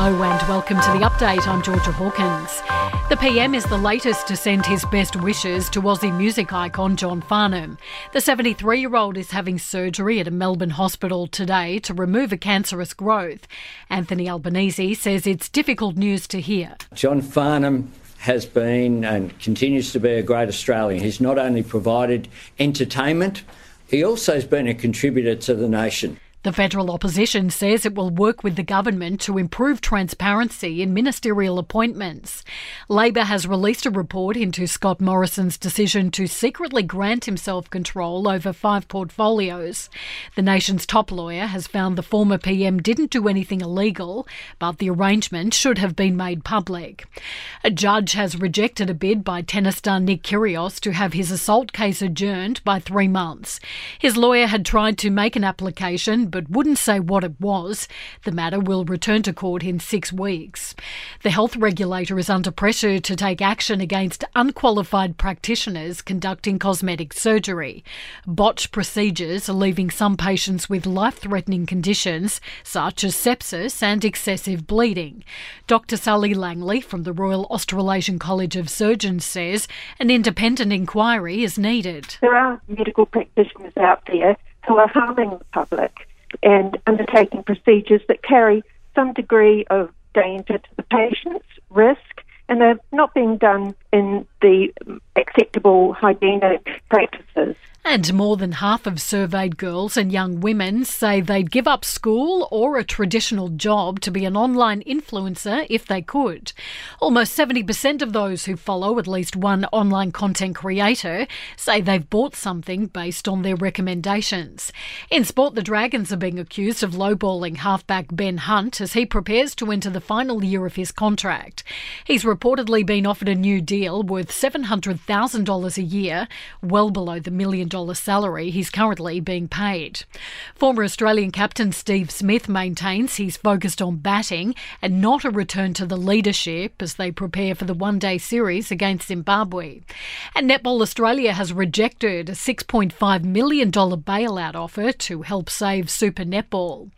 Hello and welcome to the update. I'm Georgia Hawkins. The PM is the latest to send his best wishes to Aussie music icon John Farnham. The 73 year old is having surgery at a Melbourne hospital today to remove a cancerous growth. Anthony Albanese says it's difficult news to hear. John Farnham has been and continues to be a great Australian. He's not only provided entertainment, he also has been a contributor to the nation. The federal opposition says it will work with the government to improve transparency in ministerial appointments. Labor has released a report into Scott Morrison's decision to secretly grant himself control over five portfolios. The nation's top lawyer has found the former PM didn't do anything illegal, but the arrangement should have been made public. A judge has rejected a bid by tennis star Nick Kyrgios to have his assault case adjourned by three months. His lawyer had tried to make an application but wouldn't say what it was. The matter will return to court in six weeks. The health regulator is under pressure to take action against unqualified practitioners conducting cosmetic surgery. Botched procedures are leaving some patients with life threatening conditions such as sepsis and excessive bleeding. Dr. Sally Langley from the Royal Australasian College of Surgeons says an independent inquiry is needed. There are medical practitioners out there who are harming the public and undertaking procedures that carry some degree of danger to the patient's risk, and they're not being done in the acceptable hygienic practices. And more than half of surveyed girls and young women say they'd give up school or a traditional job to be an online influencer if they could. Almost 70% of those who follow at least one online content creator say they've bought something based on their recommendations. In sport, the Dragons are being accused of lowballing halfback Ben Hunt as he prepares to enter the final year of his contract. He's reportedly been offered a new deal worth $700,000 a year, well below the million dollar salary he's currently being paid. Former Australian captain Steve Smith maintains he's focused on batting and not a return to the leadership as they prepare for the one day series against Zimbabwe. And Netball Australia has rejected a $6.5 million bailout offer to help save Super Netball.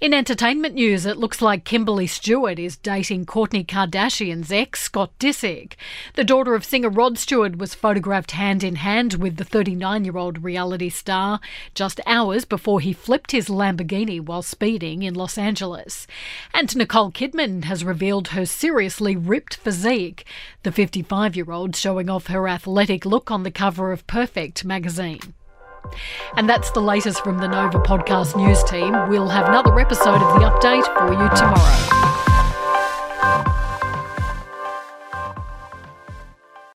In entertainment news, it looks like Kimberly Stewart is dating Kourtney Kardashian's ex, Scott Disick. The daughter of singer Rod Stewart was photographed hand in hand with the 39 year old old reality star just hours before he flipped his Lamborghini while speeding in Los Angeles. And Nicole Kidman has revealed her seriously ripped physique, the 55 year old showing off her athletic look on the cover of Perfect magazine. And that's the latest from the Nova Podcast News team. We'll have another episode of the update for you tomorrow.